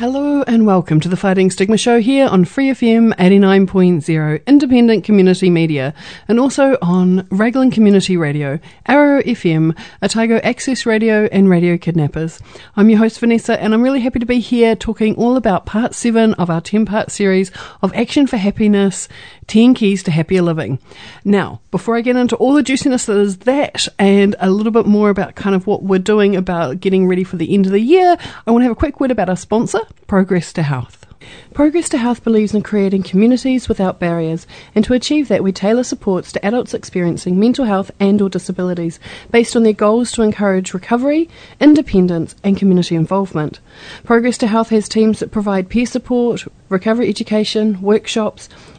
Hello and welcome to the Fighting Stigma Show here on Free FM 89.0 Independent Community Media and also on Raglan Community Radio, Arrow FM, Otago Access Radio and Radio Kidnappers. I'm your host Vanessa and I'm really happy to be here talking all about part 7 of our 10 part series of Action for Happiness 10 Keys to Happier Living. Now, before I get into all the juiciness that is that and a little bit more about kind of what we're doing about getting ready for the end of the year, I want to have a quick word about our sponsor, Progress to Health. Progress to Health believes in creating communities without barriers, and to achieve that, we tailor supports to adults experiencing mental health and/or disabilities based on their goals to encourage recovery, independence, and community involvement. Progress to Health has teams that provide peer support, recovery education, workshops,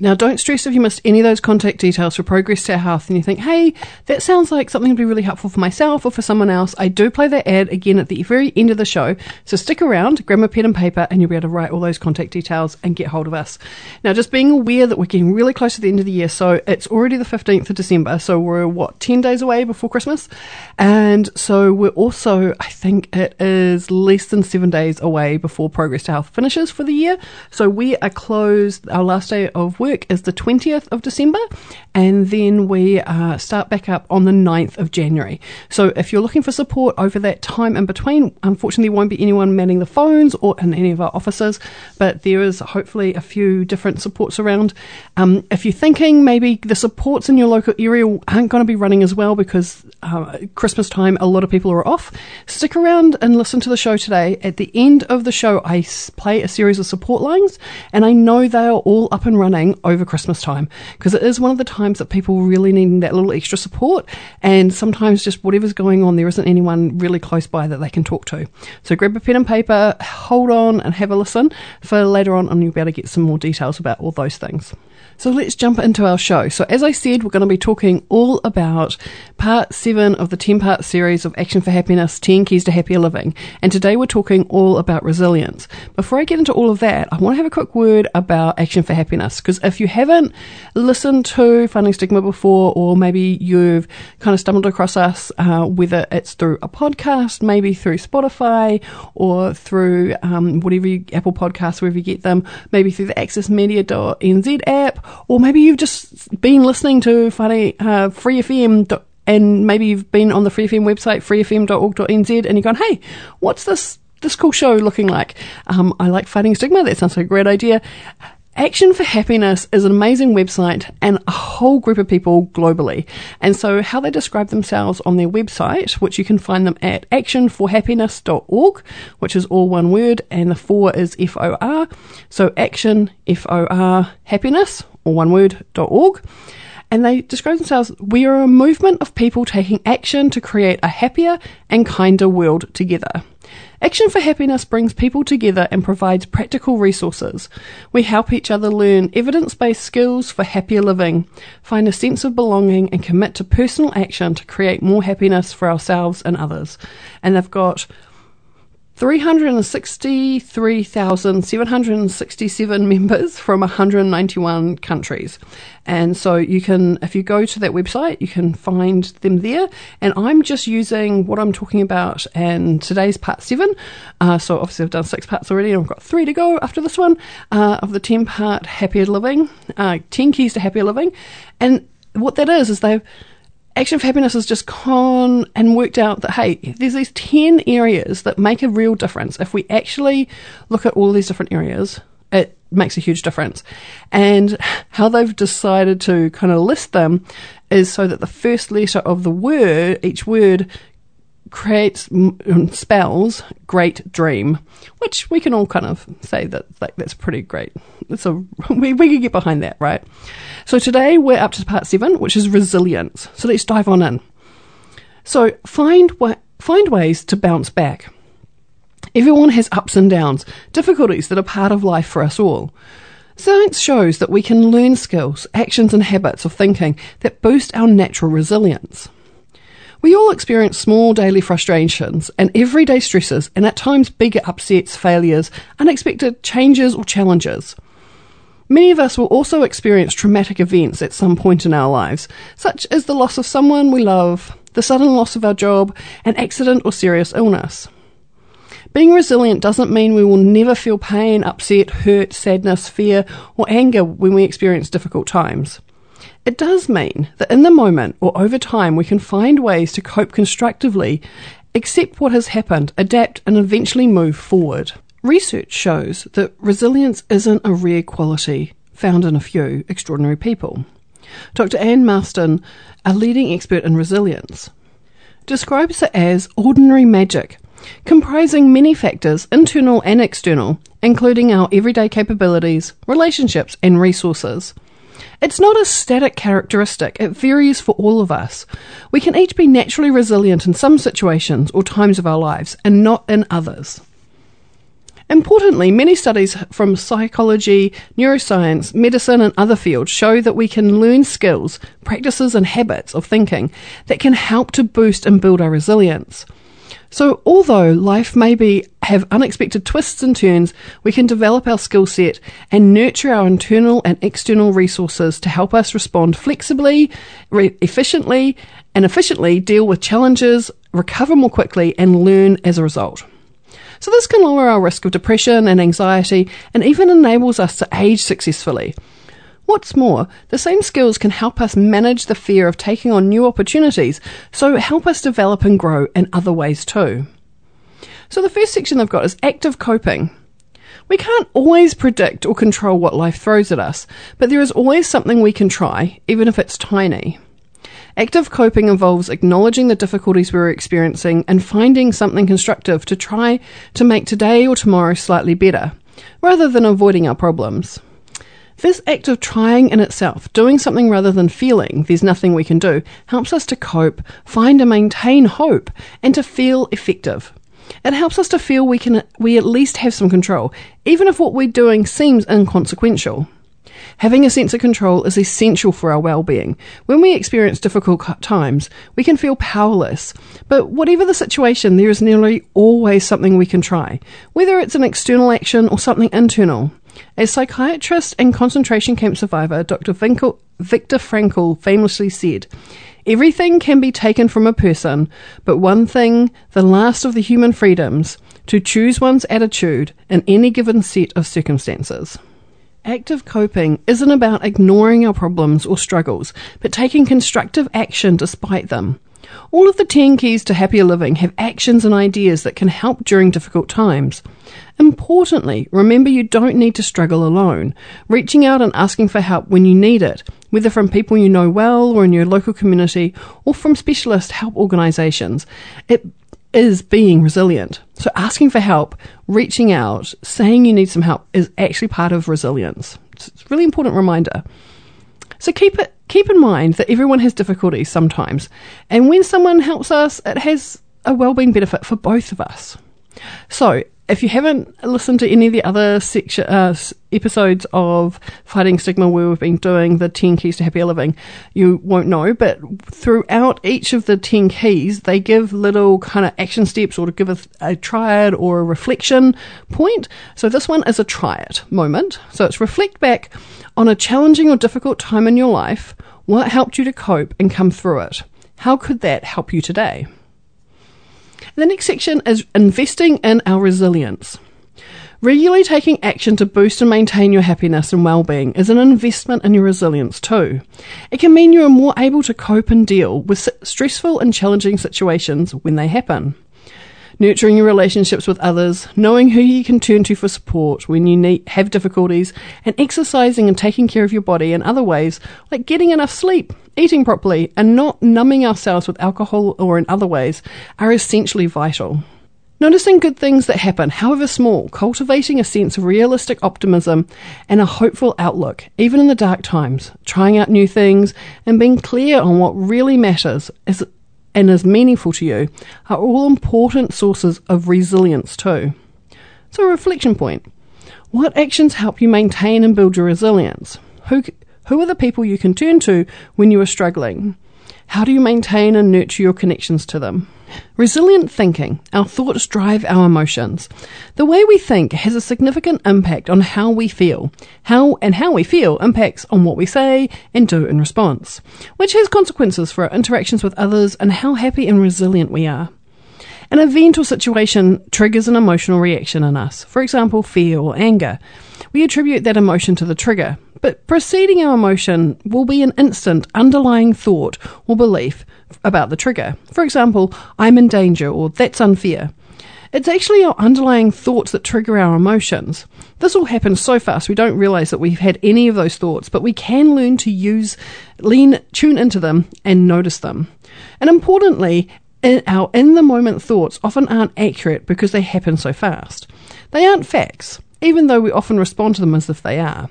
Now, don't stress if you missed any of those contact details for Progress to Health and you think, hey, that sounds like something would be really helpful for myself or for someone else. I do play that ad again at the very end of the show. So stick around, grab a pen and paper, and you'll be able to write all those contact details and get hold of us. Now, just being aware that we're getting really close to the end of the year. So it's already the 15th of December. So we're, what, 10 days away before Christmas? And so we're also, I think it is less than seven days away before Progress to Health finishes for the year. So we are closed. Our last day of work is the 20th of December, and then we uh, start back up on the 9th of January. So if you're looking for support over that time in between, unfortunately, won't be anyone manning the phones or in any of our offices, but there is hopefully a few different supports around. Um, if you're thinking maybe the supports in your local area aren't going to be running as well because uh, Christmas time, a lot of people are off, stick around and listen to the show today. At the end of the show, I play a series of support lines, and I know they are all up and running over Christmas time because it is one of the times that people really need that little extra support, and sometimes just whatever's going on, there isn't anyone really close by that they can talk to. So grab a pen and paper, hold on, and have a listen for later on, and you'll be able to get some more details about all those things. So let's jump into our show. So, as I said, we're going to be talking all about part seven of the 10 part series of Action for Happiness 10 Keys to Happier Living. And today we're talking all about resilience. Before I get into all of that, I want to have a quick word about Action for Happiness. Because if you haven't listened to Fighting Stigma before, or maybe you've kind of stumbled across us, uh, whether it's through a podcast, maybe through Spotify, or through um, whatever you, Apple Podcasts, wherever you get them, maybe through the Access accessmedia.nz app, or maybe you've just been listening to Fighting, uh, Free FM and maybe you've been on the Free FM website, freefm.org.nz, and you've gone, hey, what's this this cool show looking like? Um, I like fighting stigma. That sounds like a great idea. Action for Happiness is an amazing website and a whole group of people globally. And so, how they describe themselves on their website, which you can find them at actionforhappiness.org, which is all one word, and the four is F O R. So, action, F O R, happiness, or one word, org. And they describe themselves we are a movement of people taking action to create a happier and kinder world together. Action for Happiness brings people together and provides practical resources. We help each other learn evidence based skills for happier living, find a sense of belonging, and commit to personal action to create more happiness for ourselves and others. And they've got 363,767 members from 191 countries. And so you can, if you go to that website, you can find them there. And I'm just using what I'm talking about and today's part seven. Uh, so obviously I've done six parts already and I've got three to go after this one uh, of the 10 part Happier Living, uh, 10 Keys to Happier Living. And what that is, is they've Action for Happiness has just gone and worked out that, hey, there's these 10 areas that make a real difference. If we actually look at all these different areas, it makes a huge difference. And how they've decided to kind of list them is so that the first letter of the word, each word, creates spells great dream, which we can all kind of say that like that's pretty great. It's a we we can get behind that, right? So today we're up to part seven, which is resilience. So let's dive on in. So find wa- find ways to bounce back. Everyone has ups and downs, difficulties that are part of life for us all. Science shows that we can learn skills, actions, and habits of thinking that boost our natural resilience. We all experience small daily frustrations and everyday stresses, and at times bigger upsets, failures, unexpected changes, or challenges. Many of us will also experience traumatic events at some point in our lives, such as the loss of someone we love, the sudden loss of our job, an accident, or serious illness. Being resilient doesn't mean we will never feel pain, upset, hurt, sadness, fear, or anger when we experience difficult times. It does mean that in the moment or over time we can find ways to cope constructively, accept what has happened, adapt, and eventually move forward. Research shows that resilience isn't a rare quality found in a few extraordinary people. Dr. Ann Masten, a leading expert in resilience, describes it as ordinary magic, comprising many factors, internal and external, including our everyday capabilities, relationships, and resources. It's not a static characteristic, it varies for all of us. We can each be naturally resilient in some situations or times of our lives, and not in others. Importantly, many studies from psychology, neuroscience, medicine, and other fields show that we can learn skills, practices, and habits of thinking that can help to boost and build our resilience. So, although life may be have unexpected twists and turns, we can develop our skill set and nurture our internal and external resources to help us respond flexibly, re- efficiently, and efficiently deal with challenges, recover more quickly, and learn as a result. So, this can lower our risk of depression and anxiety and even enables us to age successfully. What's more, the same skills can help us manage the fear of taking on new opportunities, so help us develop and grow in other ways too. So, the first section I've got is active coping. We can't always predict or control what life throws at us, but there is always something we can try, even if it's tiny. Active coping involves acknowledging the difficulties we're experiencing and finding something constructive to try to make today or tomorrow slightly better, rather than avoiding our problems. This act of trying in itself, doing something rather than feeling there's nothing we can do, helps us to cope, find and maintain hope, and to feel effective. It helps us to feel we can we at least have some control, even if what we're doing seems inconsequential. Having a sense of control is essential for our well-being. When we experience difficult times, we can feel powerless. But whatever the situation, there is nearly always something we can try, whether it's an external action or something internal. As psychiatrist and concentration camp survivor Dr. Viktor Frankl famously said, Everything can be taken from a person, but one thing, the last of the human freedoms, to choose one's attitude in any given set of circumstances. Active coping isn't about ignoring our problems or struggles, but taking constructive action despite them. All of the 10 keys to happier living have actions and ideas that can help during difficult times. Importantly, remember you don't need to struggle alone. Reaching out and asking for help when you need it, whether from people you know well or in your local community or from specialist help organisations, it is being resilient. So asking for help, reaching out, saying you need some help is actually part of resilience. It's a really important reminder. So keep it keep in mind that everyone has difficulties sometimes, and when someone helps us, it has a well-being benefit for both of us. So if you haven't listened to any of the other section, uh, episodes of Fighting Stigma where we've been doing the 10 keys to happier living, you won't know, but throughout each of the 10 keys, they give little kind of action steps or to give a, a triad or a reflection point. So this one is a it moment. So it's reflect back on a challenging or difficult time in your life. What helped you to cope and come through it? How could that help you today? The next section is investing in our resilience. Regularly taking action to boost and maintain your happiness and well-being is an investment in your resilience too. It can mean you are more able to cope and deal with stressful and challenging situations when they happen nurturing your relationships with others, knowing who you can turn to for support when you need, have difficulties, and exercising and taking care of your body in other ways, like getting enough sleep, eating properly, and not numbing ourselves with alcohol or in other ways, are essentially vital. Noticing good things that happen, however small, cultivating a sense of realistic optimism and a hopeful outlook, even in the dark times, trying out new things, and being clear on what really matters is and is meaningful to you are all important sources of resilience too. So, a reflection point what actions help you maintain and build your resilience? Who, who are the people you can turn to when you are struggling? How do you maintain and nurture your connections to them? Resilient thinking. Our thoughts drive our emotions. The way we think has a significant impact on how we feel. How and how we feel impacts on what we say and do in response, which has consequences for our interactions with others and how happy and resilient we are. An event or situation triggers an emotional reaction in us, for example, fear or anger. We attribute that emotion to the trigger, but preceding our emotion will be an instant underlying thought or belief about the trigger. For example, I'm in danger or that's unfair. It's actually our underlying thoughts that trigger our emotions. This all happens so fast we don't realize that we've had any of those thoughts, but we can learn to use, lean, tune into them and notice them. And importantly, our in the moment thoughts often aren't accurate because they happen so fast. They aren't facts even though we often respond to them as if they are.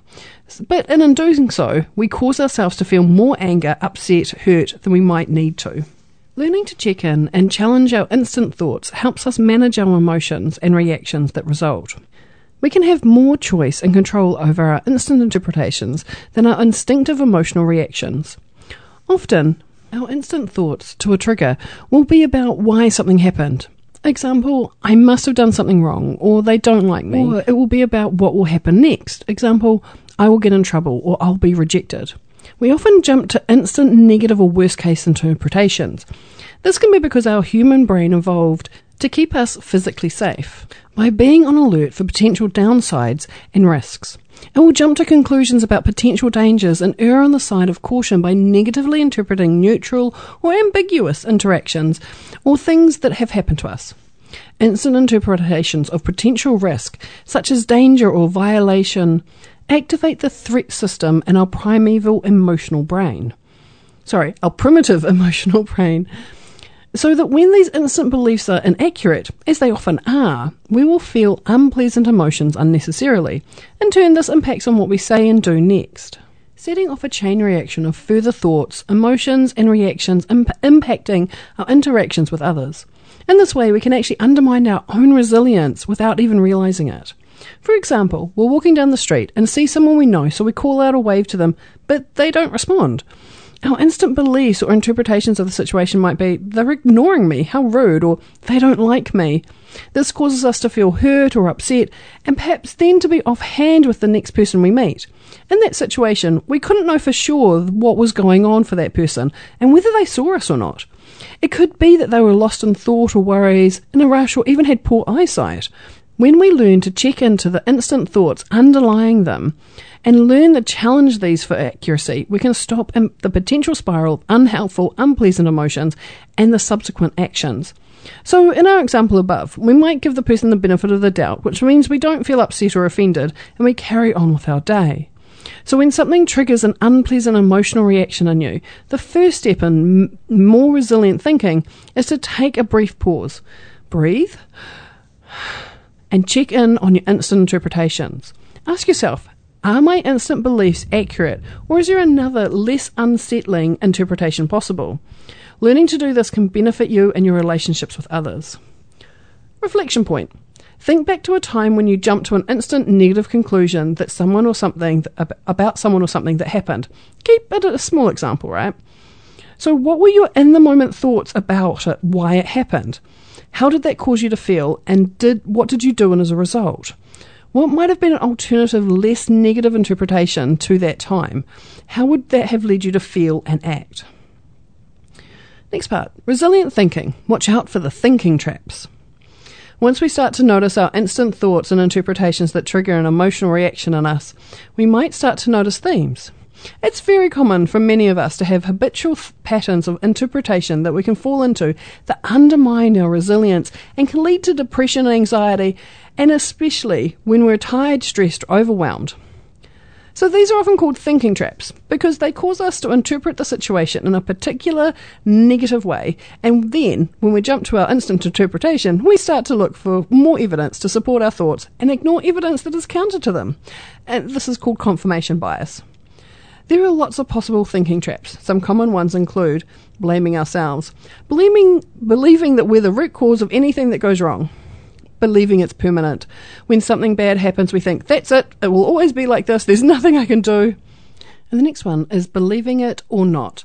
But in doing so, we cause ourselves to feel more anger, upset, hurt than we might need to. Learning to check in and challenge our instant thoughts helps us manage our emotions and reactions that result. We can have more choice and control over our instant interpretations than our instinctive emotional reactions. Often, our instant thoughts to a trigger will be about why something happened, Example, I must have done something wrong, or they don't like me. Or it will be about what will happen next. Example, I will get in trouble, or I'll be rejected. We often jump to instant negative or worst case interpretations. This can be because our human brain evolved to keep us physically safe by being on alert for potential downsides and risks. It will jump to conclusions about potential dangers and err on the side of caution by negatively interpreting neutral or ambiguous interactions or things that have happened to us. Instant interpretations of potential risk, such as danger or violation, activate the threat system in our primeval emotional brain. Sorry, our primitive emotional brain so that when these instant beliefs are inaccurate, as they often are, we will feel unpleasant emotions unnecessarily. In turn, this impacts on what we say and do next. Setting off a chain reaction of further thoughts, emotions, and reactions imp- impacting our interactions with others. In this way, we can actually undermine our own resilience without even realizing it. For example, we're walking down the street and see someone we know, so we call out or wave to them, but they don't respond. Our instant beliefs or interpretations of the situation might be, they're ignoring me, how rude, or they don't like me. This causes us to feel hurt or upset, and perhaps then to be offhand with the next person we meet. In that situation, we couldn't know for sure what was going on for that person and whether they saw us or not. It could be that they were lost in thought or worries, in a rush, or even had poor eyesight. When we learn to check into the instant thoughts underlying them and learn to challenge these for accuracy, we can stop the potential spiral of unhelpful, unpleasant emotions and the subsequent actions. So, in our example above, we might give the person the benefit of the doubt, which means we don't feel upset or offended and we carry on with our day. So, when something triggers an unpleasant emotional reaction in you, the first step in m- more resilient thinking is to take a brief pause, breathe and check in on your instant interpretations. Ask yourself, Are my instant beliefs accurate, or is there another, less unsettling interpretation possible? Learning to do this can benefit you in your relationships with others. Reflection point. Think back to a time when you jumped to an instant negative conclusion that someone or something about someone or something that happened. Keep it a small example, right? So, what were your in the moment thoughts about it, why it happened? How did that cause you to feel, and did what did you do and as a result? What might have been an alternative, less negative interpretation to that time? How would that have led you to feel and act? Next part resilient thinking. Watch out for the thinking traps. Once we start to notice our instant thoughts and interpretations that trigger an emotional reaction in us, we might start to notice themes. It's very common for many of us to have habitual f- patterns of interpretation that we can fall into that undermine our resilience and can lead to depression and anxiety, and especially when we're tired, stressed, overwhelmed. So these are often called thinking traps because they cause us to interpret the situation in a particular negative way. And then, when we jump to our instant interpretation, we start to look for more evidence to support our thoughts and ignore evidence that is counter to them. And this is called confirmation bias. There are lots of possible thinking traps. Some common ones include blaming ourselves, believing, believing that we're the root cause of anything that goes wrong, believing it's permanent. When something bad happens, we think, that's it, it will always be like this, there's nothing I can do. And the next one is believing it or not.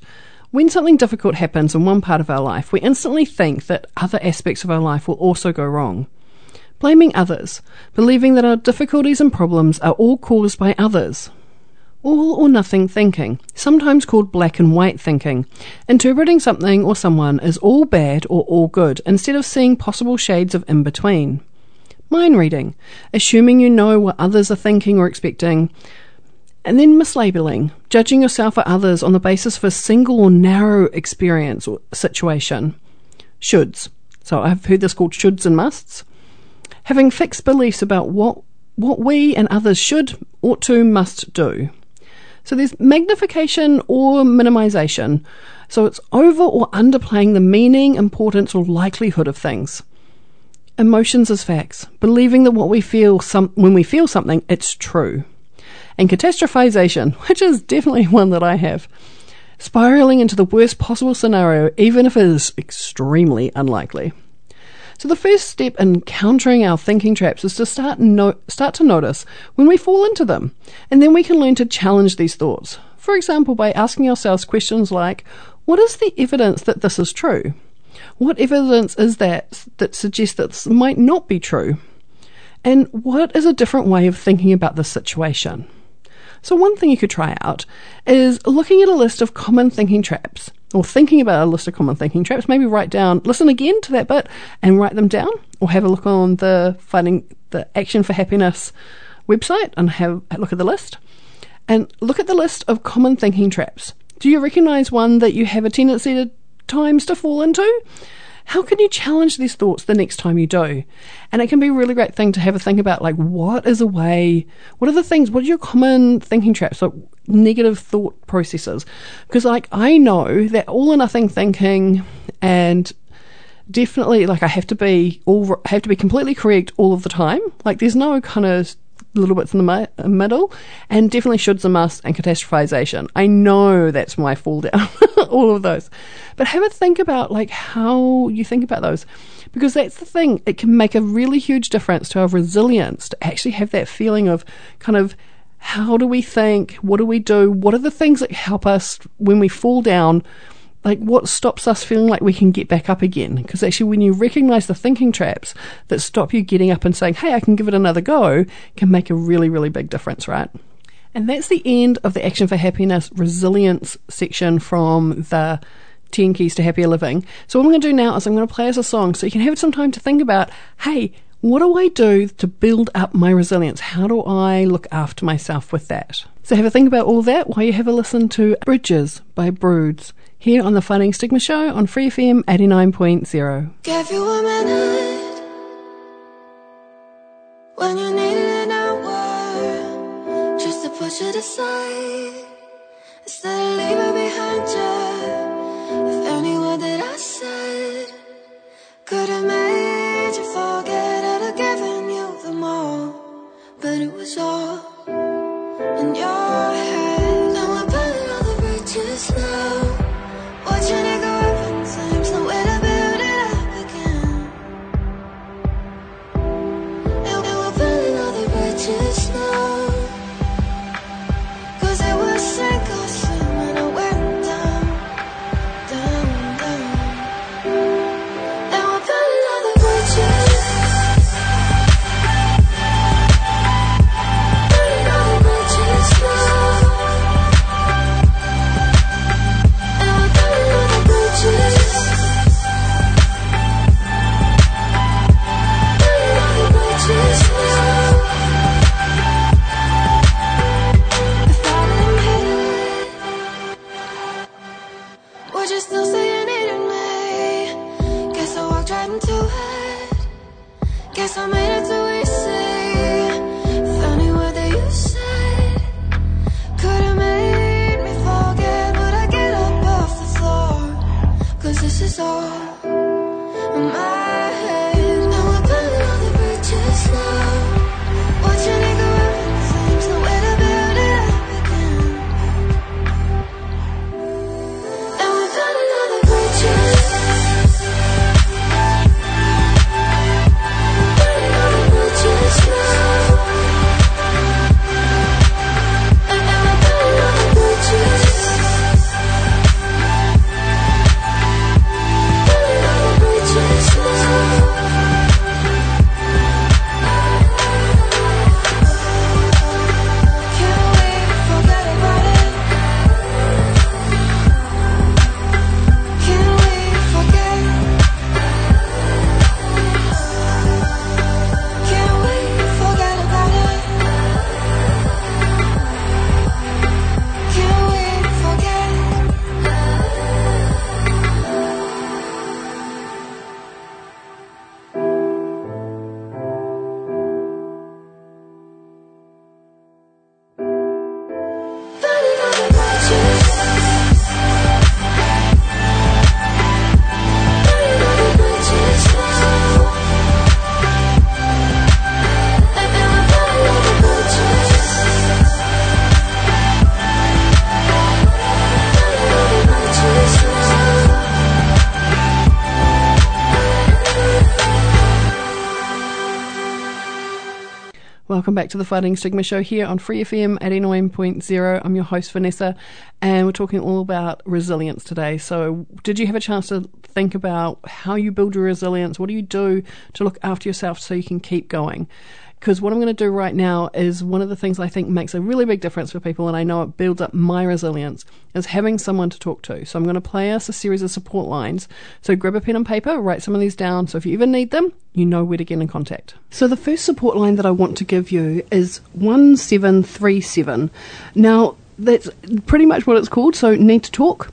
When something difficult happens in one part of our life, we instantly think that other aspects of our life will also go wrong. Blaming others, believing that our difficulties and problems are all caused by others. All or nothing thinking, sometimes called black and white thinking, interpreting something or someone as all bad or all good instead of seeing possible shades of in between. Mind reading, assuming you know what others are thinking or expecting, and then mislabeling, judging yourself or others on the basis of a single or narrow experience or situation. Shoulds. So I've heard this called shoulds and musts. Having fixed beliefs about what what we and others should, ought to, must do. So there's magnification or minimization. So it's over or underplaying the meaning, importance, or likelihood of things. Emotions as facts, believing that what we feel some, when we feel something, it's true. And catastrophization, which is definitely one that I have. Spiraling into the worst possible scenario, even if it is extremely unlikely. So the first step in countering our thinking traps is to start no- start to notice when we fall into them, and then we can learn to challenge these thoughts. For example, by asking ourselves questions like, "What is the evidence that this is true? What evidence is that that suggests that this might not be true? And what is a different way of thinking about this situation?" So one thing you could try out is looking at a list of common thinking traps or thinking about a list of common thinking traps, maybe write down, listen again to that bit and write them down, or have a look on the finding the Action for Happiness website and have a look at the list. And look at the list of common thinking traps. Do you recognize one that you have a tendency to times to fall into? how can you challenge these thoughts the next time you do? And it can be a really great thing to have a think about like, what is a way, what are the things, what are your common thinking traps, like negative thought processes? Because, like, I know that all or nothing thinking and definitely like I have to be all have to be completely correct all of the time. Like there's no kind of little bits in the mi- uh, middle, and definitely shoulds and musts and catastrophization. I know that's my fall down, all of those. But have a think about like how you think about those, because that's the thing. It can make a really huge difference to our resilience to actually have that feeling of kind of how do we think? What do we do? What are the things that help us when we fall down? like what stops us feeling like we can get back up again because actually when you recognize the thinking traps that stop you getting up and saying hey i can give it another go can make a really really big difference right and that's the end of the action for happiness resilience section from the 10 keys to happier living so what i'm going to do now is i'm going to play us a song so you can have some time to think about hey what do I do to build up my resilience? How do I look after myself with that? So have a think about all that while you have a listen to Bridges by Broods here on the Fighting Stigma Show on Free FM 89.0. Gave you a minute when you just to push it aside Welcome back to the Fighting Stigma Show here on Free FM 89.0. I'm your host, Vanessa, and we're talking all about resilience today. So, did you have a chance to think about how you build your resilience? What do you do to look after yourself so you can keep going? Because what I'm going to do right now is one of the things I think makes a really big difference for people, and I know it builds up my resilience, is having someone to talk to. So I'm going to play us a series of support lines. So grab a pen and paper, write some of these down. So if you ever need them, you know where to get in contact. So the first support line that I want to give you is 1737. Now, that's pretty much what it's called. So need to talk.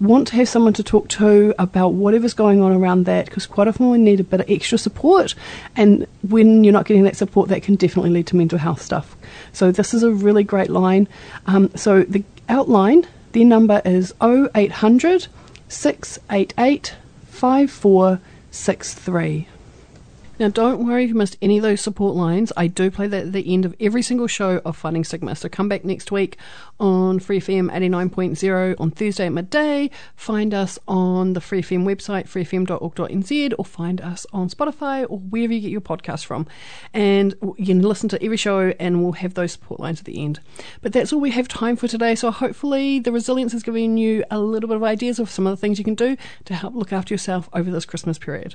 want to have someone to talk to about whatever's going on around that because quite often we need a bit of extra support. And when you're not getting that support that can definitely lead to mental health stuff. So this is a really great line. Um, so the outline the number is 0800 688 5463 now, don't worry if you missed any of those support lines. I do play that at the end of every single show of Fighting Stigma. So come back next week on Free FM 89.0 on Thursday at midday. Find us on the Free FM website, freefm.org.nz, or find us on Spotify or wherever you get your podcast from. And you can listen to every show and we'll have those support lines at the end. But that's all we have time for today. So hopefully the resilience has given you a little bit of ideas of some of the things you can do to help look after yourself over this Christmas period.